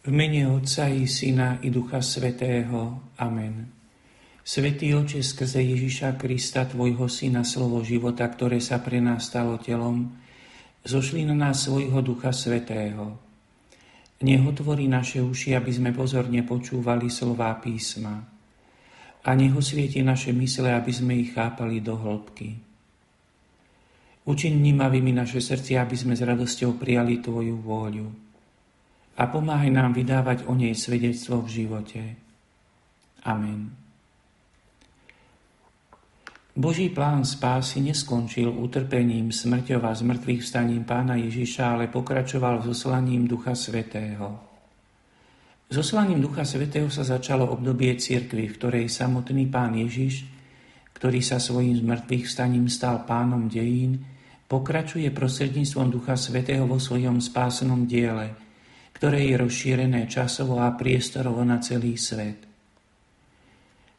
V mene Otca i Syna i Ducha Svetého. Amen. Svetý Oče, skrze Ježiša Krista, Tvojho Syna, slovo života, ktoré sa pre nás stalo telom, zošli na nás svojho Ducha Svetého. Nech otvorí naše uši, aby sme pozorne počúvali slová písma. A nech osvieti naše mysle, aby sme ich chápali do hĺbky. Učiň vnímavými naše srdcia, aby sme s radosťou prijali Tvoju vôľu a pomáhaj nám vydávať o nej svedectvo v živote. Amen. Boží plán spásy neskončil utrpením, smrťou a zmrtvých vstaním pána Ježiša, ale pokračoval zoslaním Ducha Svetého. Zoslaním Ducha Svetého sa začalo obdobie cirkvy, v ktorej samotný pán Ježiš, ktorý sa svojím zmrtvých vstaním stal pánom dejín, pokračuje prostredníctvom Ducha Svetého vo svojom spásnom diele – ktoré je rozšírené časovo a priestorovo na celý svet.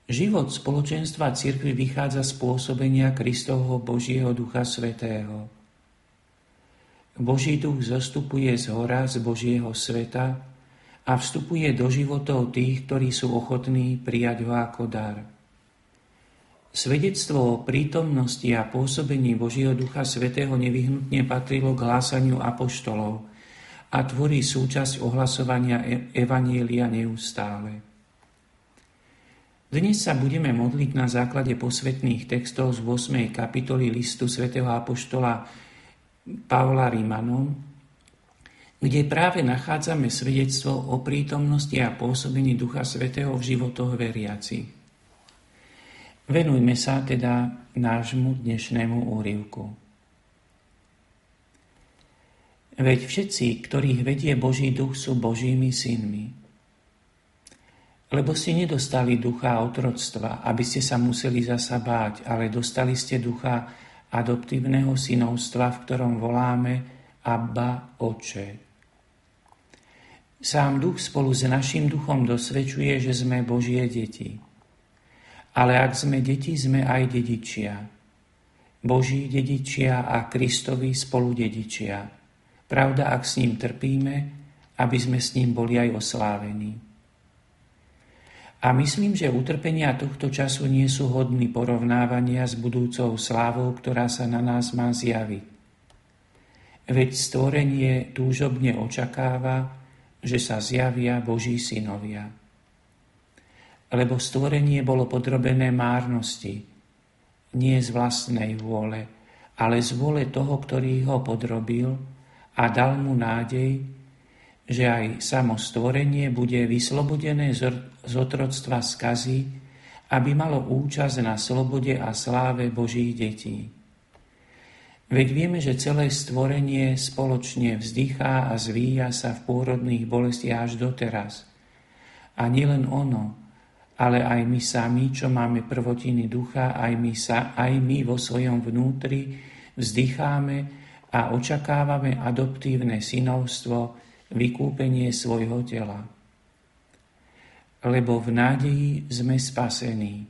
Život spoločenstva cirkvi vychádza z pôsobenia Kristovho Božieho Ducha Svetého. Boží duch zostupuje z hora z Božieho sveta a vstupuje do životov tých, ktorí sú ochotní prijať ho ako dar. Svedectvo o prítomnosti a pôsobení Božieho Ducha Svetého nevyhnutne patrilo k hlásaniu apoštolov – a tvorí súčasť ohlasovania e- Evanielia neustále. Dnes sa budeme modliť na základe posvetných textov z 8. kapitoly listu svätého Apoštola Pavla Rímanom, kde práve nachádzame svedectvo o prítomnosti a pôsobení Ducha Svetého v životoch veriacich. Venujme sa teda nášmu dnešnému úrivku. Veď všetci, ktorých vedie Boží duch, sú Božími synmi. Lebo ste nedostali ducha otroctva, aby ste sa museli zasa báť, ale dostali ste ducha adoptívneho synovstva, v ktorom voláme Abba Oče. Sám duch spolu s našim duchom dosvedčuje, že sme Božie deti. Ale ak sme deti, sme aj dedičia. Boží dedičia a Kristovi spolu dedičia Pravda, ak s ním trpíme, aby sme s ním boli aj oslávení. A myslím, že utrpenia tohto času nie sú hodní porovnávania s budúcou slávou, ktorá sa na nás má zjaviť. Veď stvorenie túžobne očakáva, že sa zjavia Boží synovia. Lebo stvorenie bolo podrobené márnosti, nie z vlastnej vôle, ale z vôle toho, ktorý ho podrobil, a dal mu nádej, že aj samo stvorenie bude vyslobodené z otroctva skazy, aby malo účasť na slobode a sláve Božích detí. Veď vieme, že celé stvorenie spoločne vzdychá a zvíja sa v pôrodných bolestiach až doteraz. A nielen ono, ale aj my sami, čo máme prvotiny ducha, aj my, sa, aj my vo svojom vnútri vzdycháme a očakávame adoptívne synovstvo, vykúpenie svojho tela. Lebo v nádeji sme spasení.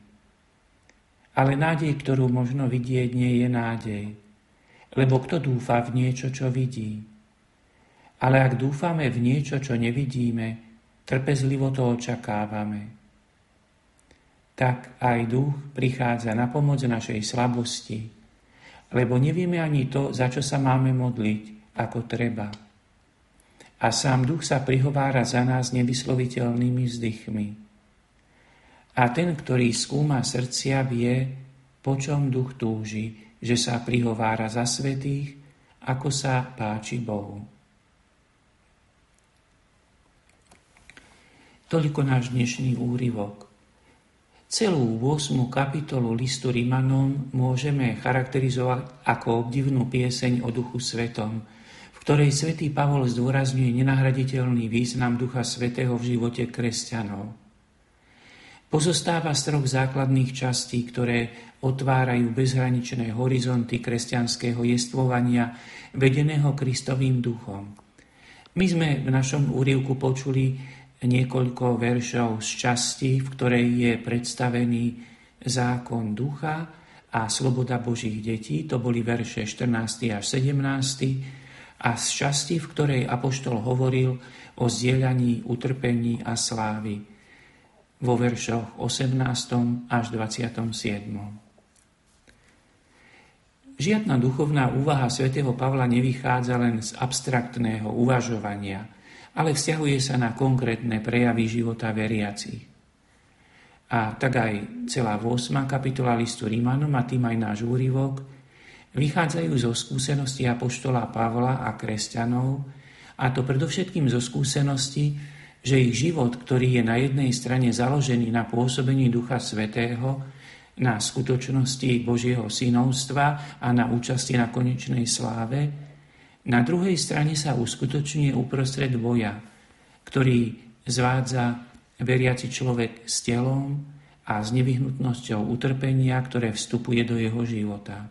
Ale nádej, ktorú možno vidieť, nie je nádej. Lebo kto dúfa v niečo, čo vidí? Ale ak dúfame v niečo, čo nevidíme, trpezlivo to očakávame. Tak aj duch prichádza na pomoc našej slabosti, lebo nevieme ani to, za čo sa máme modliť, ako treba. A sám duch sa prihovára za nás nevysloviteľnými vzdychmi. A ten, ktorý skúma srdcia, vie, po čom duch túži, že sa prihovára za svetých, ako sa páči Bohu. Toľko náš dnešný úryvok. Celú 8. kapitolu listu Rimanom môžeme charakterizovať ako obdivnú pieseň o Duchu Svetom, v ktorej svätý Pavol zdôrazňuje nenahraditeľný význam Ducha Svetého v živote kresťanov. Pozostáva z troch základných častí, ktoré otvárajú bezhraničné horizonty kresťanského jestvovania vedeného Kristovým duchom. My sme v našom úrivku počuli niekoľko veršov z časti, v ktorej je predstavený zákon ducha a sloboda Božích detí. To boli verše 14. až 17. a z časti, v ktorej Apoštol hovoril o zdieľaní, utrpení a slávy vo veršoch 18. až 27. Žiadna duchovná úvaha svätého Pavla nevychádza len z abstraktného uvažovania, ale vzťahuje sa na konkrétne prejavy života veriacich. A tak aj celá 8. kapitola listu Rímanom a tým aj náš úrivok vychádzajú zo skúsenosti apoštola Pavla a kresťanov, a to predovšetkým zo skúsenosti, že ich život, ktorý je na jednej strane založený na pôsobení Ducha Svetého, na skutočnosti Božieho synovstva a na účasti na konečnej sláve, na druhej strane sa uskutočňuje uprostred boja, ktorý zvádza veriaci človek s telom a s nevyhnutnosťou utrpenia, ktoré vstupuje do jeho života.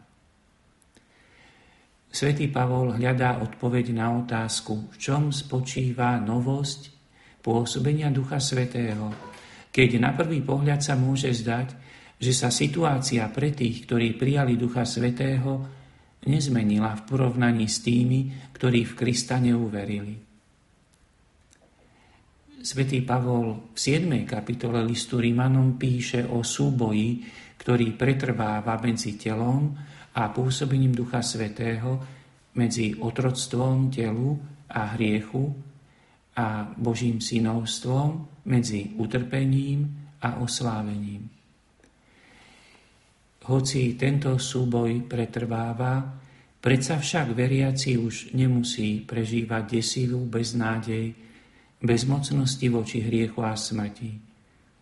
Svetý Pavol hľadá odpoveď na otázku, v čom spočíva novosť pôsobenia Ducha Svetého, keď na prvý pohľad sa môže zdať, že sa situácia pre tých, ktorí prijali Ducha Svetého, nezmenila v porovnaní s tými, ktorí v Krista neuverili. Svetý Pavol v 7. kapitole listu Rímanom píše o súboji, ktorý pretrváva medzi telom a pôsobením Ducha Svetého medzi otroctvom telu a hriechu a Božím synovstvom medzi utrpením a oslávením. Hoci tento súboj pretrváva, predsa však veriaci už nemusí prežívať desivú beznádej, bezmocnosti voči hriechu a smrti.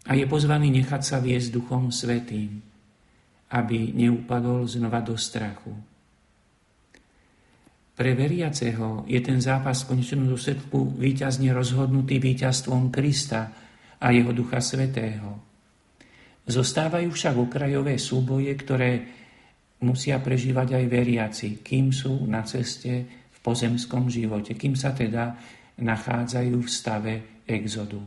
A je pozvaný nechať sa viesť Duchom Svetým aby neupadol znova do strachu. Pre veriaceho je ten zápas v konečnom dôsledku výťazne rozhodnutý víťazstvom Krista a jeho Ducha Svetého. Zostávajú však okrajové súboje, ktoré musia prežívať aj veriaci, kým sú na ceste v pozemskom živote, kým sa teda nachádzajú v stave exodu.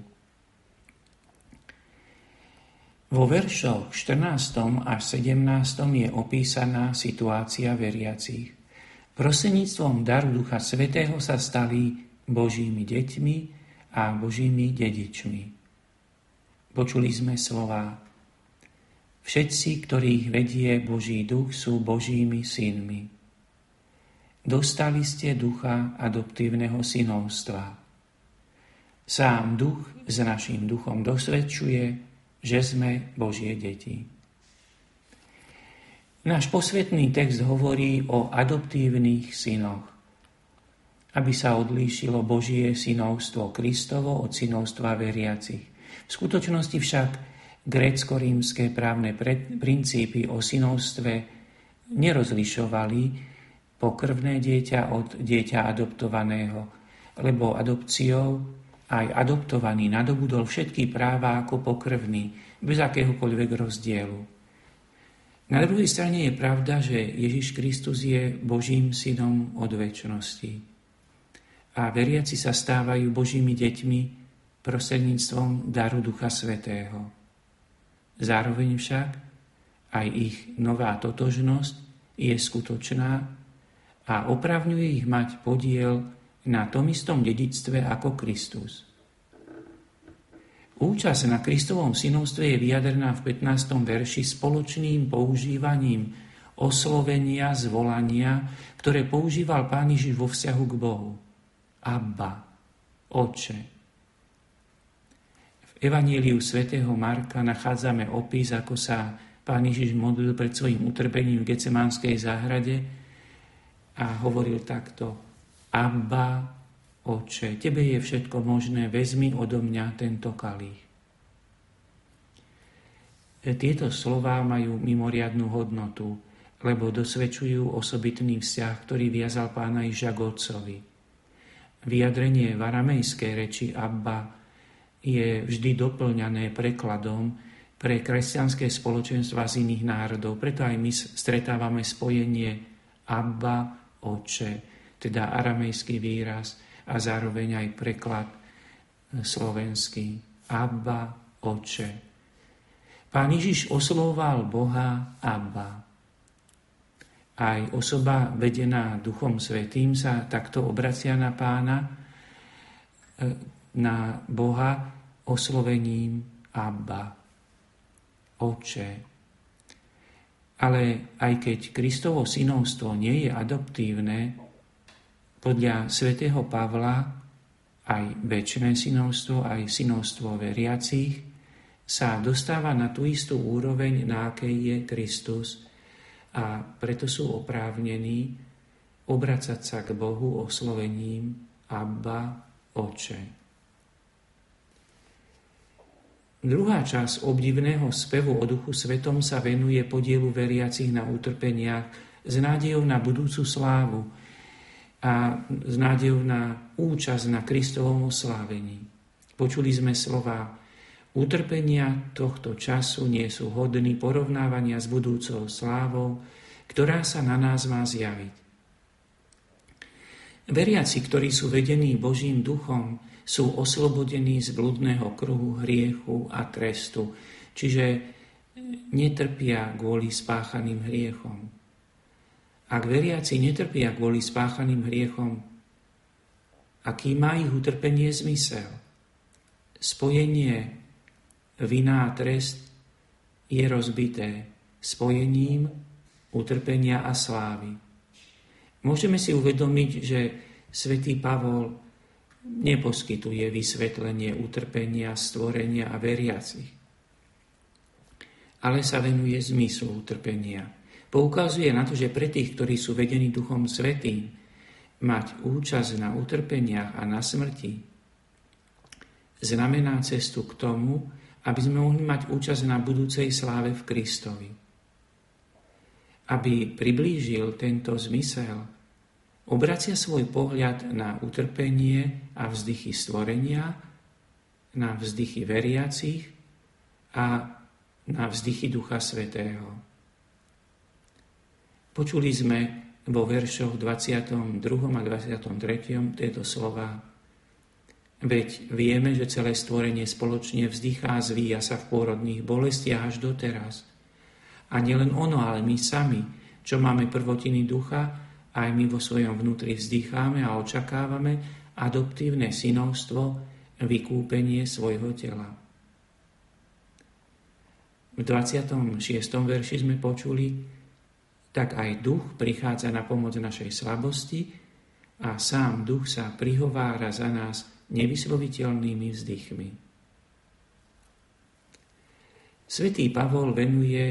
Vo veršoch 14. až 17. je opísaná situácia veriacich. Proseníctvom daru Ducha Svetého sa stali Božími deťmi a Božími dedičmi. Počuli sme slova Všetci, ktorých vedie Boží duch, sú Božími synmi. Dostali ste ducha adoptívneho synovstva. Sám duch s našim duchom dosvedčuje, že sme Božie deti. Náš posvetný text hovorí o adoptívnych synoch, aby sa odlíšilo Božie synovstvo Kristovo od synovstva veriacich. V skutočnosti však grécko-rímske právne princípy o synovstve nerozlišovali pokrvné dieťa od dieťa adoptovaného, lebo adopciou aj adoptovaný nadobudol všetky práva ako pokrvný, bez akéhokoľvek rozdielu. Na druhej strane je pravda, že Ježiš Kristus je Božím synom od väčšnosti. A veriaci sa stávajú Božími deťmi prostredníctvom daru Ducha Svetého. Zároveň však aj ich nová totožnosť je skutočná a opravňuje ich mať podiel na tom istom dedictve ako Kristus. Účasť na Kristovom synovstve je vyjadrená v 15. verši spoločným používaním oslovenia, zvolania, ktoré používal Pán Ježiš vo vzťahu k Bohu. Abba, Oče. Evaníliu svätého Marka nachádzame opis, ako sa Pán Ježiš modlil pred svojim utrpením v Gecemánskej záhrade a hovoril takto Abba, Oče, Tebe je všetko možné, vezmi odo mňa tento kalich. Tieto slová majú mimoriadnú hodnotu, lebo dosvedčujú osobitný vzťah, ktorý viazal pána Iža k otcovi. Vyjadrenie v reči Abba je vždy doplňané prekladom pre kresťanské spoločenstva z iných národov. Preto aj my stretávame spojenie Abba, Oče teda aramejský výraz a zároveň aj preklad slovenský. Abba, oče. Pán Ježiš oslovoval Boha Abba. aj osoba vedená Duchom Svetým sa takto obracia na pána, e, na Boha oslovením Abba, Oče. Ale aj keď Kristovo synovstvo nie je adoptívne, podľa svätého Pavla aj väčšie synovstvo, aj synovstvo veriacich sa dostáva na tú istú úroveň, na akej je Kristus – a preto sú oprávnení obracať sa k Bohu oslovením Abba, Oče. Druhá časť obdivného spevu o Duchu Svetom sa venuje podielu veriacich na utrpeniach s nádejou na budúcu slávu a s nádejou na účasť na Kristovom oslávení. Počuli sme slova Utrpenia tohto času nie sú hodní porovnávania s budúcou slávou, ktorá sa na nás má zjaviť. Veriaci, ktorí sú vedení Božím duchom, sú oslobodení z bludného kruhu hriechu a trestu, čiže netrpia kvôli spáchaným hriechom. Ak veriaci netrpia kvôli spáchaným hriechom, aký má ich utrpenie zmysel? Spojenie vina a trest je rozbité spojením utrpenia a slávy. Môžeme si uvedomiť, že svätý Pavol neposkytuje vysvetlenie utrpenia, stvorenia a veriacich, ale sa venuje zmyslu utrpenia. Poukazuje na to, že pre tých, ktorí sú vedení Duchom Svetým, mať účasť na utrpeniach a na smrti znamená cestu k tomu, aby sme mohli mať účasť na budúcej sláve v Kristovi. Aby priblížil tento zmysel, obracia svoj pohľad na utrpenie a vzdychy stvorenia, na vzdychy veriacich a na vzdychy Ducha Svetého. Počuli sme vo veršoch 22. a 23. tieto slova Veď vieme, že celé stvorenie spoločne vzdychá a zvíja sa v pôrodných bolestiach až doteraz. A nielen ono, ale my sami, čo máme prvotiny ducha, aj my vo svojom vnútri vzdycháme a očakávame adoptívne synovstvo, vykúpenie svojho tela. V 26. verši sme počuli, tak aj duch prichádza na pomoc našej slabosti a sám duch sa prihovára za nás nevysloviteľnými vzdychmi. Svetý Pavol venuje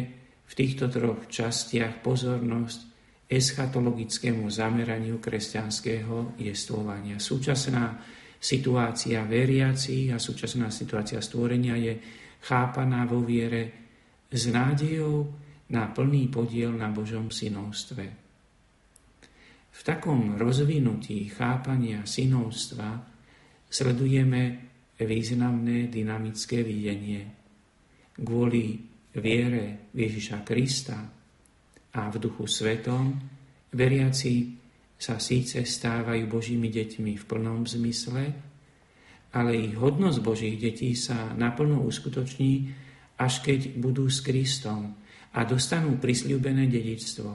v týchto troch častiach pozornosť eschatologickému zameraniu kresťanského jestvovania. Súčasná situácia veriacich a súčasná situácia stvorenia je chápaná vo viere s nádejou na plný podiel na Božom synovstve. V takom rozvinutí chápania synovstva sledujeme významné dynamické videnie. Kvôli viere Ježiša Krista a v duchu svetom veriaci sa síce stávajú Božími deťmi v plnom zmysle, ale ich hodnosť Božích detí sa naplno uskutoční, až keď budú s Kristom a dostanú prisľúbené dedičstvo.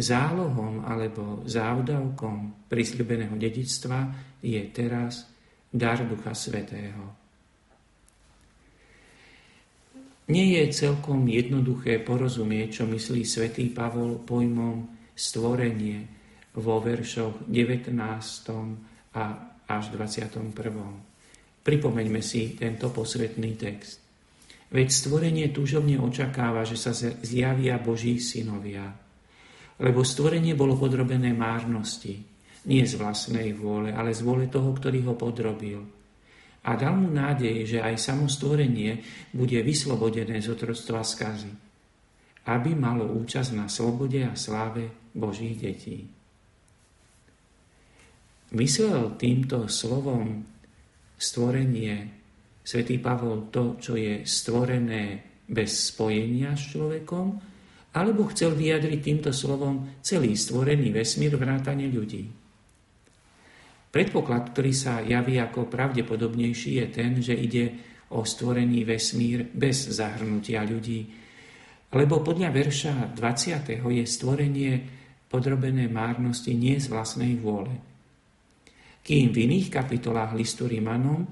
Zálohom alebo závdavkom prisľúbeného dedičstva je teraz dar Ducha Svetého. Nie je celkom jednoduché porozumieť, čo myslí svätý Pavol pojmom stvorenie vo veršoch 19. a až 21. Pripomeňme si tento posvetný text. Veď stvorenie túžobne očakáva, že sa zjavia Boží synovia, lebo stvorenie bolo podrobené márnosti, nie z vlastnej vôle, ale z vôle toho, ktorý ho podrobil. A dal mu nádej, že aj samostvorenie bude vyslobodené z otroctva skazy, aby malo účasť na slobode a sláve Božích detí. Myslel týmto slovom stvorenie svätý Pavol to, čo je stvorené bez spojenia s človekom, alebo chcel vyjadriť týmto slovom celý stvorený vesmír vrátane ľudí. Predpoklad, ktorý sa javí ako pravdepodobnejší, je ten, že ide o stvorený vesmír bez zahrnutia ľudí, Lebo podľa verša 20. je stvorenie podrobené márnosti nie z vlastnej vôle. Kým v iných kapitolách listu Rimanom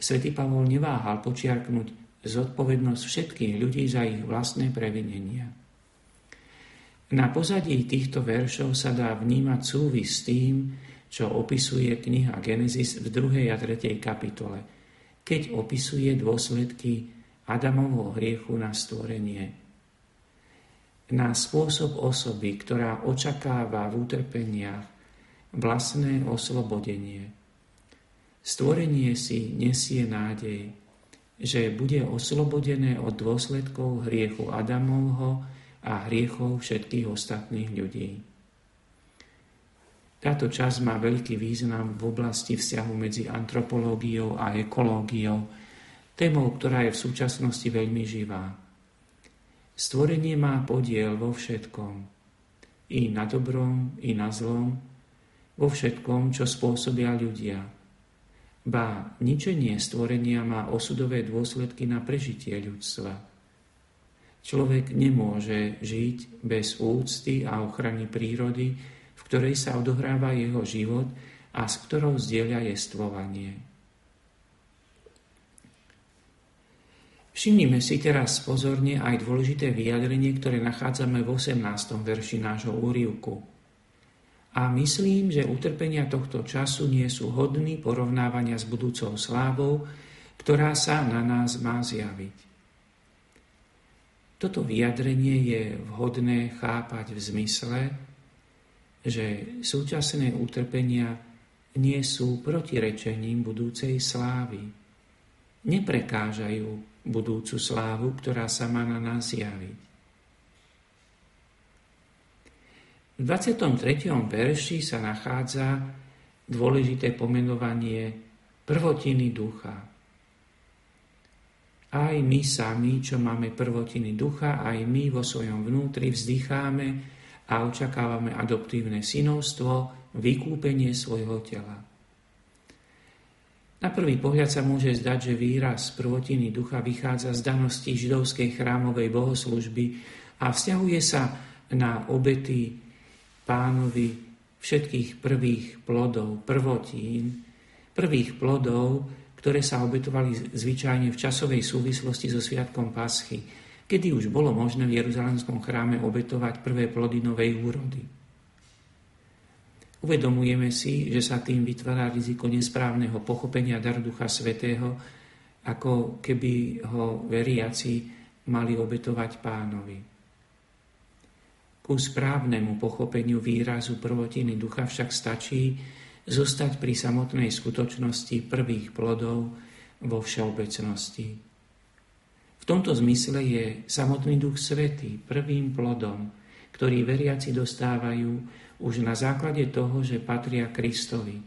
svätý Pavol neváhal počiarknúť zodpovednosť všetkých ľudí za ich vlastné previnenia. Na pozadí týchto veršov sa dá vnímať súvis s tým, čo opisuje kniha Genesis v 2. a 3. kapitole, keď opisuje dôsledky Adamovho hriechu na stvorenie na spôsob osoby, ktorá očakáva v utrpeniach vlastné oslobodenie. Stvorenie si nesie nádej, že bude oslobodené od dôsledkov hriechu Adamovho a hriechov všetkých ostatných ľudí. Táto časť má veľký význam v oblasti vzťahu medzi antropológiou a ekológiou, témou, ktorá je v súčasnosti veľmi živá. Stvorenie má podiel vo všetkom, i na dobrom, i na zlom, vo všetkom, čo spôsobia ľudia. Ba ničenie stvorenia má osudové dôsledky na prežitie ľudstva. Človek nemôže žiť bez úcty a ochrany prírody, ktorej sa odohráva jeho život a s ktorou zdieľa jestvovanie. Všimnime si teraz pozorne aj dôležité vyjadrenie, ktoré nachádzame v 18. verši nášho úrivku. A myslím, že utrpenia tohto času nie sú hodní porovnávania s budúcou slávou, ktorá sa na nás má zjaviť. Toto vyjadrenie je vhodné chápať v zmysle, že súčasné utrpenia nie sú protirečením budúcej slávy. Neprekážajú budúcu slávu, ktorá sa má na nás javiť. V 23. verši sa nachádza dôležité pomenovanie prvotiny ducha. Aj my sami, čo máme prvotiny ducha, aj my vo svojom vnútri vzdycháme a očakávame adoptívne synovstvo, vykúpenie svojho tela. Na prvý pohľad sa môže zdať, že výraz prvotiny ducha vychádza z danosti židovskej chrámovej bohoslužby a vzťahuje sa na obety pánovi všetkých prvých plodov, prvotín, prvých plodov, ktoré sa obetovali zvyčajne v časovej súvislosti so Sviatkom Paschy, kedy už bolo možné v Jeruzalemskom chráme obetovať prvé plody novej úrody. Uvedomujeme si, že sa tým vytvára riziko nesprávneho pochopenia dar Ducha Svetého, ako keby ho veriaci mali obetovať pánovi. Ku správnemu pochopeniu výrazu prvotiny ducha však stačí zostať pri samotnej skutočnosti prvých plodov vo všeobecnosti. V tomto zmysle je samotný duch svetý prvým plodom, ktorý veriaci dostávajú už na základe toho, že patria Kristovi.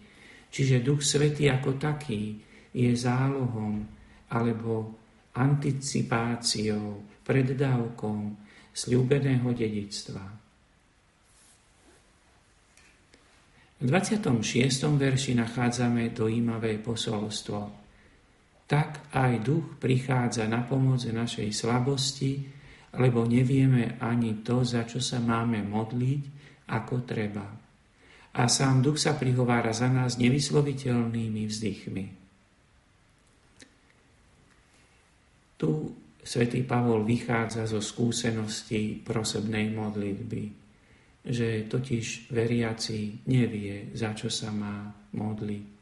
Čiže Duch Svetý ako taký je zálohom alebo anticipáciou, preddávkom sľúbeného dedictva. V 26. verši nachádzame dojímavé posolstvo. Tak aj duch prichádza na pomoc našej slabosti, lebo nevieme ani to, za čo sa máme modliť, ako treba. A sám duch sa prihovára za nás nevysloviteľnými vzdychmi. Tu svätý Pavol vychádza zo skúsenosti prosebnej modlitby, že totiž veriaci nevie, za čo sa má modliť.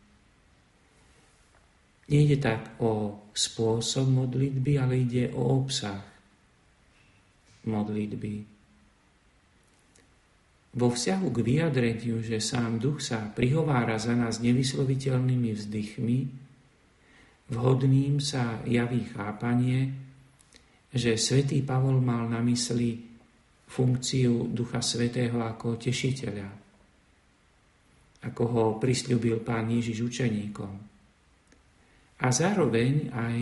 Nejde tak o spôsob modlitby, ale ide o obsah modlitby. Vo vzťahu k vyjadreniu, že sám duch sa prihovára za nás nevysloviteľnými vzdychmi, vhodným sa javí chápanie, že svätý Pavol mal na mysli funkciu Ducha Svetého ako tešiteľa, ako ho prisľubil pán Ježiš učeníkom. A zároveň aj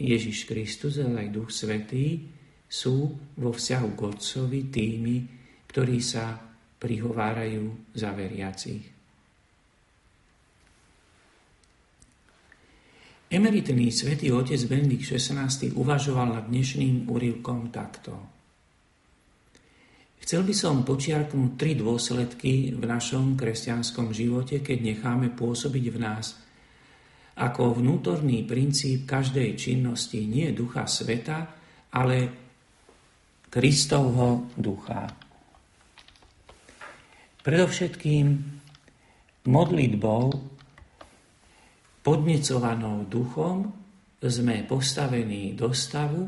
Ježiš Kristus, ale aj Duch Svetý sú vo vzťahu k Otcovi tými, ktorí sa prihovárajú za veriacich. Emeritný svätý otec Benedikt XVI uvažoval nad dnešným úrivkom takto. Chcel by som počiarknúť tri dôsledky v našom kresťanskom živote, keď necháme pôsobiť v nás ako vnútorný princíp každej činnosti nie ducha sveta, ale Kristovho ducha. Predovšetkým modlitbou podnecovanou duchom sme postavení do stavu,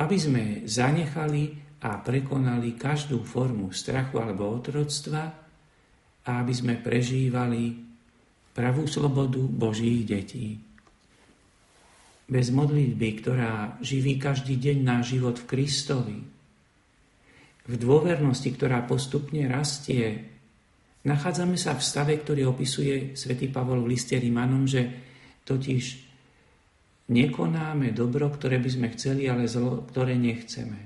aby sme zanechali a prekonali každú formu strachu alebo otroctva a aby sme prežívali pravú slobodu Božích detí. Bez modlitby, ktorá živí každý deň náš život v Kristovi, v dôvernosti, ktorá postupne rastie Nachádzame sa v stave, ktorý opisuje svätý Pavol v liste Rímanom, že totiž nekonáme dobro, ktoré by sme chceli, ale zlo, ktoré nechceme.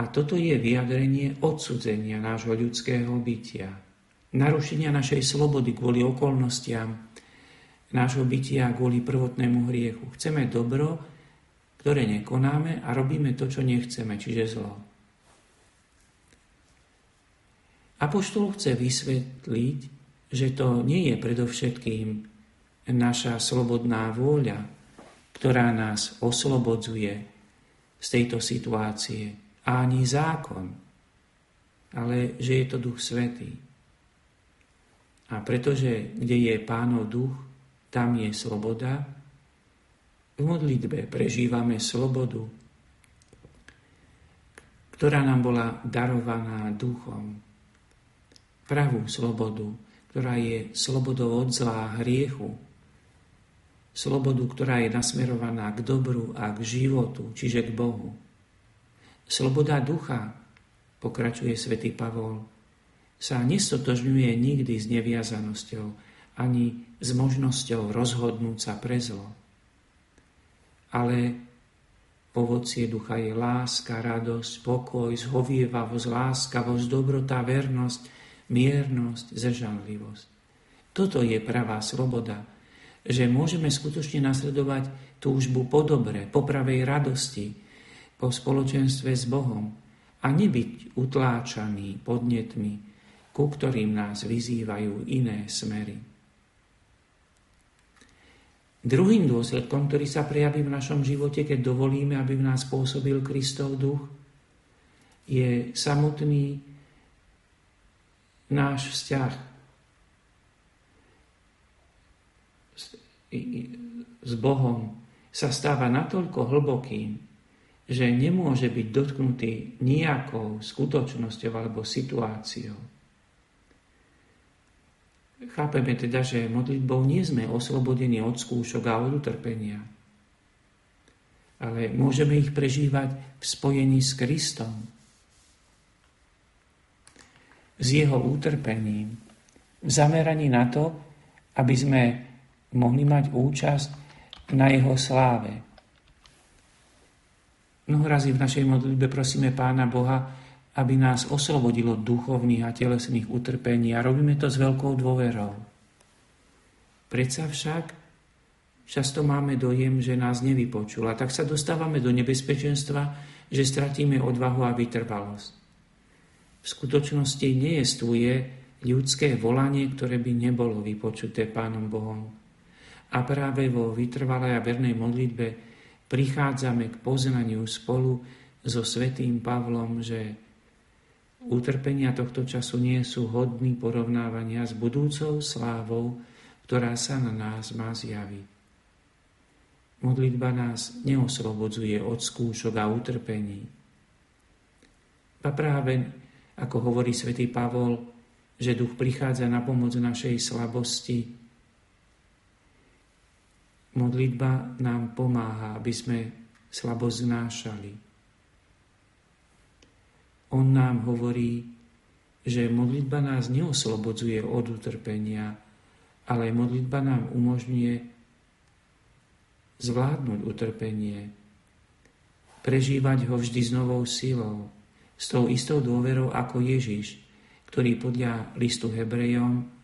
A toto je vyjadrenie odsudzenia nášho ľudského bytia. Narušenia našej slobody kvôli okolnostiam nášho bytia kvôli prvotnému hriechu. Chceme dobro, ktoré nekonáme a robíme to, čo nechceme, čiže zlo. Apoštol chce vysvetliť, že to nie je predovšetkým naša slobodná vôľa, ktorá nás oslobodzuje z tejto situácie, a ani zákon, ale že je to Duch Svetý. A pretože kde je Pánov duch, tam je sloboda, v modlitbe prežívame slobodu, ktorá nám bola darovaná duchom. Pravú slobodu, ktorá je slobodou od zlá hriechu, slobodu, ktorá je nasmerovaná k dobru a k životu, čiže k Bohu. Sloboda ducha, pokračuje svätý Pavol, sa nestotožňuje nikdy s neviazanosťou ani s možnosťou rozhodnúť sa pre zlo. Ale ovocie ducha je láska, radosť, pokoj, zhovievavosť, láskavosť, dobrota, vernosť, miernosť, zržanlivosť. Toto je pravá sloboda, že môžeme skutočne nasledovať túžbu po dobre, po pravej radosti, po spoločenstve s Bohom a nebyť utláčaný podnetmi, ku ktorým nás vyzývajú iné smery. Druhým dôsledkom, ktorý sa prejaví v našom živote, keď dovolíme, aby v nás pôsobil Kristov duch, je samotný náš vzťah s Bohom sa stáva natoľko hlbokým, že nemôže byť dotknutý nejakou skutočnosťou alebo situáciou. Chápeme teda, že modlitbou nie sme oslobodení od skúšok a od utrpenia, ale môžeme ich prežívať v spojení s Kristom, s jeho utrpením, v zameraní na to, aby sme mohli mať účasť na jeho sláve. Mnoho razy v našej modlitbe prosíme Pána Boha, aby nás oslobodilo duchovných a telesných utrpení a robíme to s veľkou dôverou. Predsa však často máme dojem, že nás nevypočul a tak sa dostávame do nebezpečenstva, že stratíme odvahu a vytrvalosť v skutočnosti nejestvuje ľudské volanie, ktoré by nebolo vypočuté Pánom Bohom. A práve vo vytrvalej a vernej modlitbe prichádzame k poznaniu spolu so svetým Pavlom, že utrpenia tohto času nie sú hodní porovnávania s budúcou slávou, ktorá sa na nás má zjaviť. Modlitba nás neoslobodzuje od skúšok a utrpení. A práve ako hovorí svätý Pavol, že duch prichádza na pomoc našej slabosti. Modlitba nám pomáha, aby sme slabo znášali. On nám hovorí, že modlitba nás neoslobodzuje od utrpenia, ale modlitba nám umožňuje zvládnuť utrpenie, prežívať ho vždy s novou silou, s tou istou dôverou ako Ježiš, ktorý podľa listu Hebrejom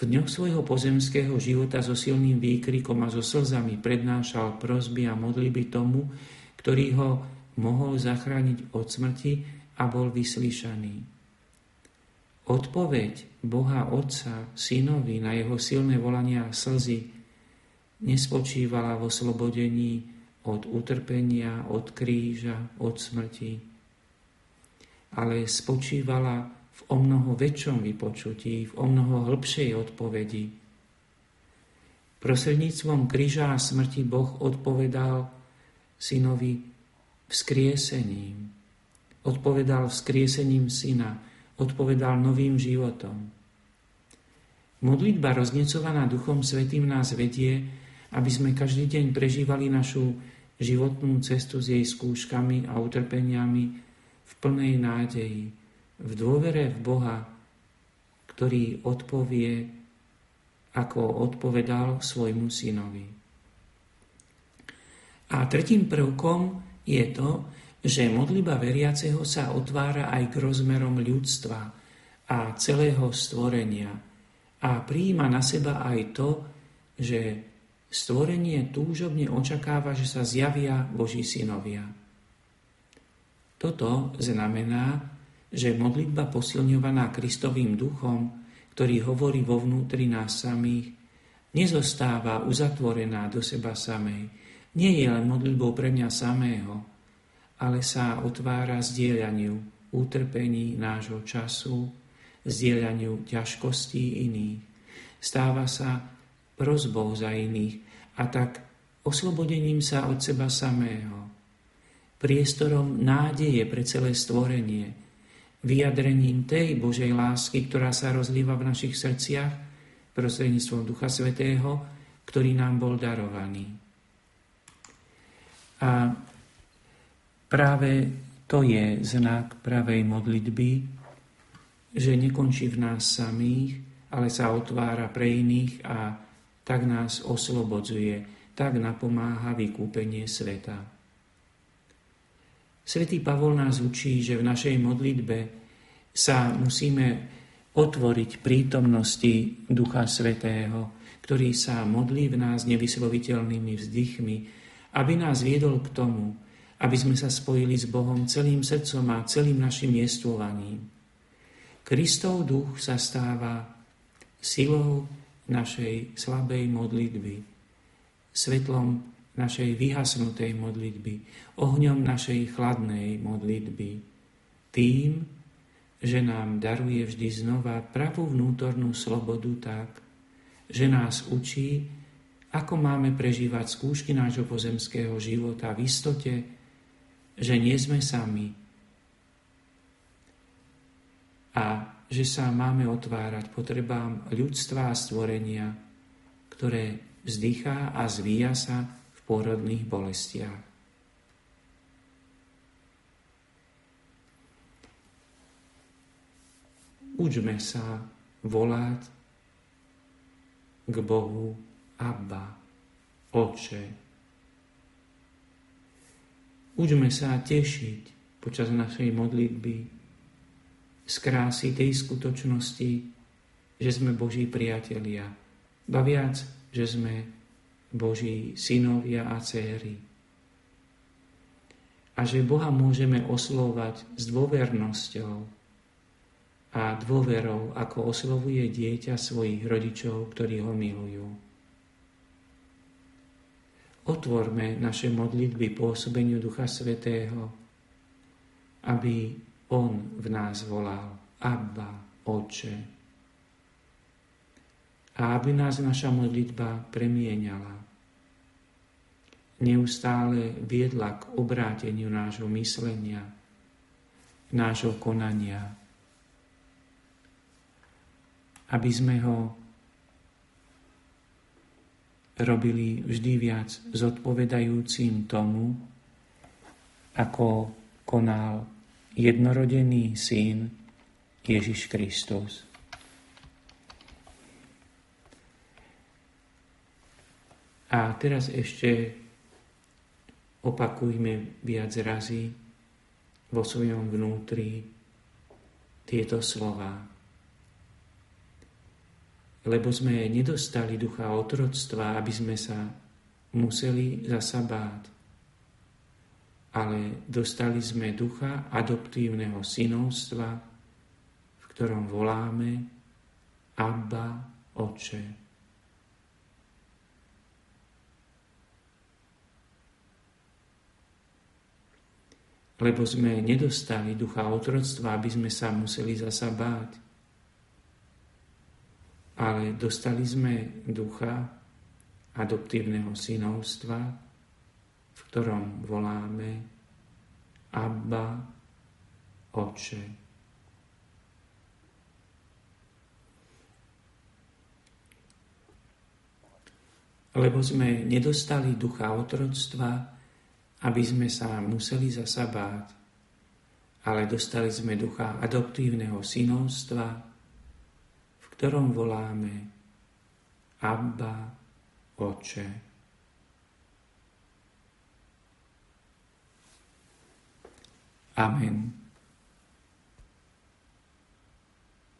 v dňoch svojho pozemského života so silným výkrikom a so slzami prednášal prosby a modlitby tomu, ktorý ho mohol zachrániť od smrti a bol vyslyšaný. Odpoveď Boha Otca synovi na jeho silné volania a slzy nespočívala vo slobodení od utrpenia, od kríža, od smrti, ale spočívala v o mnoho väčšom vypočutí, v o mnoho hĺbšej odpovedi. Prosredníctvom kríža a smrti Boh odpovedal synovi vzkriesením. Odpovedal vzkriesením syna, odpovedal novým životom. Modlitba roznecovaná Duchom Svetým nás vedie, aby sme každý deň prežívali našu životnú cestu s jej skúškami a utrpeniami v plnej nádeji, v dôvere v Boha, ktorý odpovie, ako odpovedal svojmu synovi. A tretím prvkom je to, že modliba veriaceho sa otvára aj k rozmerom ľudstva a celého stvorenia a prijíma na seba aj to, že stvorenie túžobne očakáva, že sa zjavia Boží synovia. Toto znamená, že modlitba posilňovaná Kristovým duchom, ktorý hovorí vo vnútri nás samých, nezostáva uzatvorená do seba samej. Nie je len modlitbou pre mňa samého, ale sa otvára zdieľaniu utrpení nášho času, zdieľaniu ťažkostí iných. Stáva sa prozbou za iných a tak oslobodením sa od seba samého, priestorom nádeje pre celé stvorenie, vyjadrením tej Božej lásky, ktorá sa rozlíva v našich srdciach prostredníctvom Ducha Svetého, ktorý nám bol darovaný. A práve to je znak pravej modlitby, že nekončí v nás samých, ale sa otvára pre iných a tak nás oslobodzuje, tak napomáha vykúpenie sveta. Svetý Pavol nás učí, že v našej modlitbe sa musíme otvoriť prítomnosti Ducha Svetého, ktorý sa modlí v nás nevysloviteľnými vzdychmi, aby nás viedol k tomu, aby sme sa spojili s Bohom celým srdcom a celým našim jestvovaním. Kristov duch sa stáva silou našej slabej modlitby, svetlom našej vyhasnutej modlitby, ohňom našej chladnej modlitby, tým, že nám daruje vždy znova pravú vnútornú slobodu tak, že nás učí, ako máme prežívať skúšky nášho pozemského života v istote, že nie sme sami a že sa máme otvárať potrebám ľudstva a stvorenia, ktoré vzdychá a zvíja sa pôrodných bolestiach. Učme sa volať k Bohu Abba, Oče. Učme sa tešiť počas našej modlitby z krásy tej skutočnosti, že sme Boží priatelia. Ba viac, že sme Boží synovia a céry. A že Boha môžeme oslovať s dôvernosťou a dôverou, ako oslovuje dieťa svojich rodičov, ktorí ho milujú. Otvorme naše modlitby pôsobeniu Ducha Svetého, aby On v nás volal Abba, Oče a aby nás naša modlitba premieňala. Neustále viedla k obráteniu nášho myslenia, nášho konania, aby sme ho robili vždy viac zodpovedajúcim tomu, ako konal jednorodený syn Ježiš Kristus. A teraz ešte opakujme viac razy vo svojom vnútri tieto slova. Lebo sme nedostali ducha otroctva, aby sme sa museli zasa báť. Ale dostali sme ducha adoptívneho synovstva, v ktorom voláme Abba, Oče. Lebo sme nedostali ducha otroctva, aby sme sa museli zasa báť ale dostali sme ducha adoptívneho synovstva, v ktorom voláme Abba, Oče. Lebo sme nedostali ducha otroctva, aby sme sa museli zasa báť, ale dostali sme ducha adoptívneho synovstva, ktorom voláme Abba, Oče. Amen.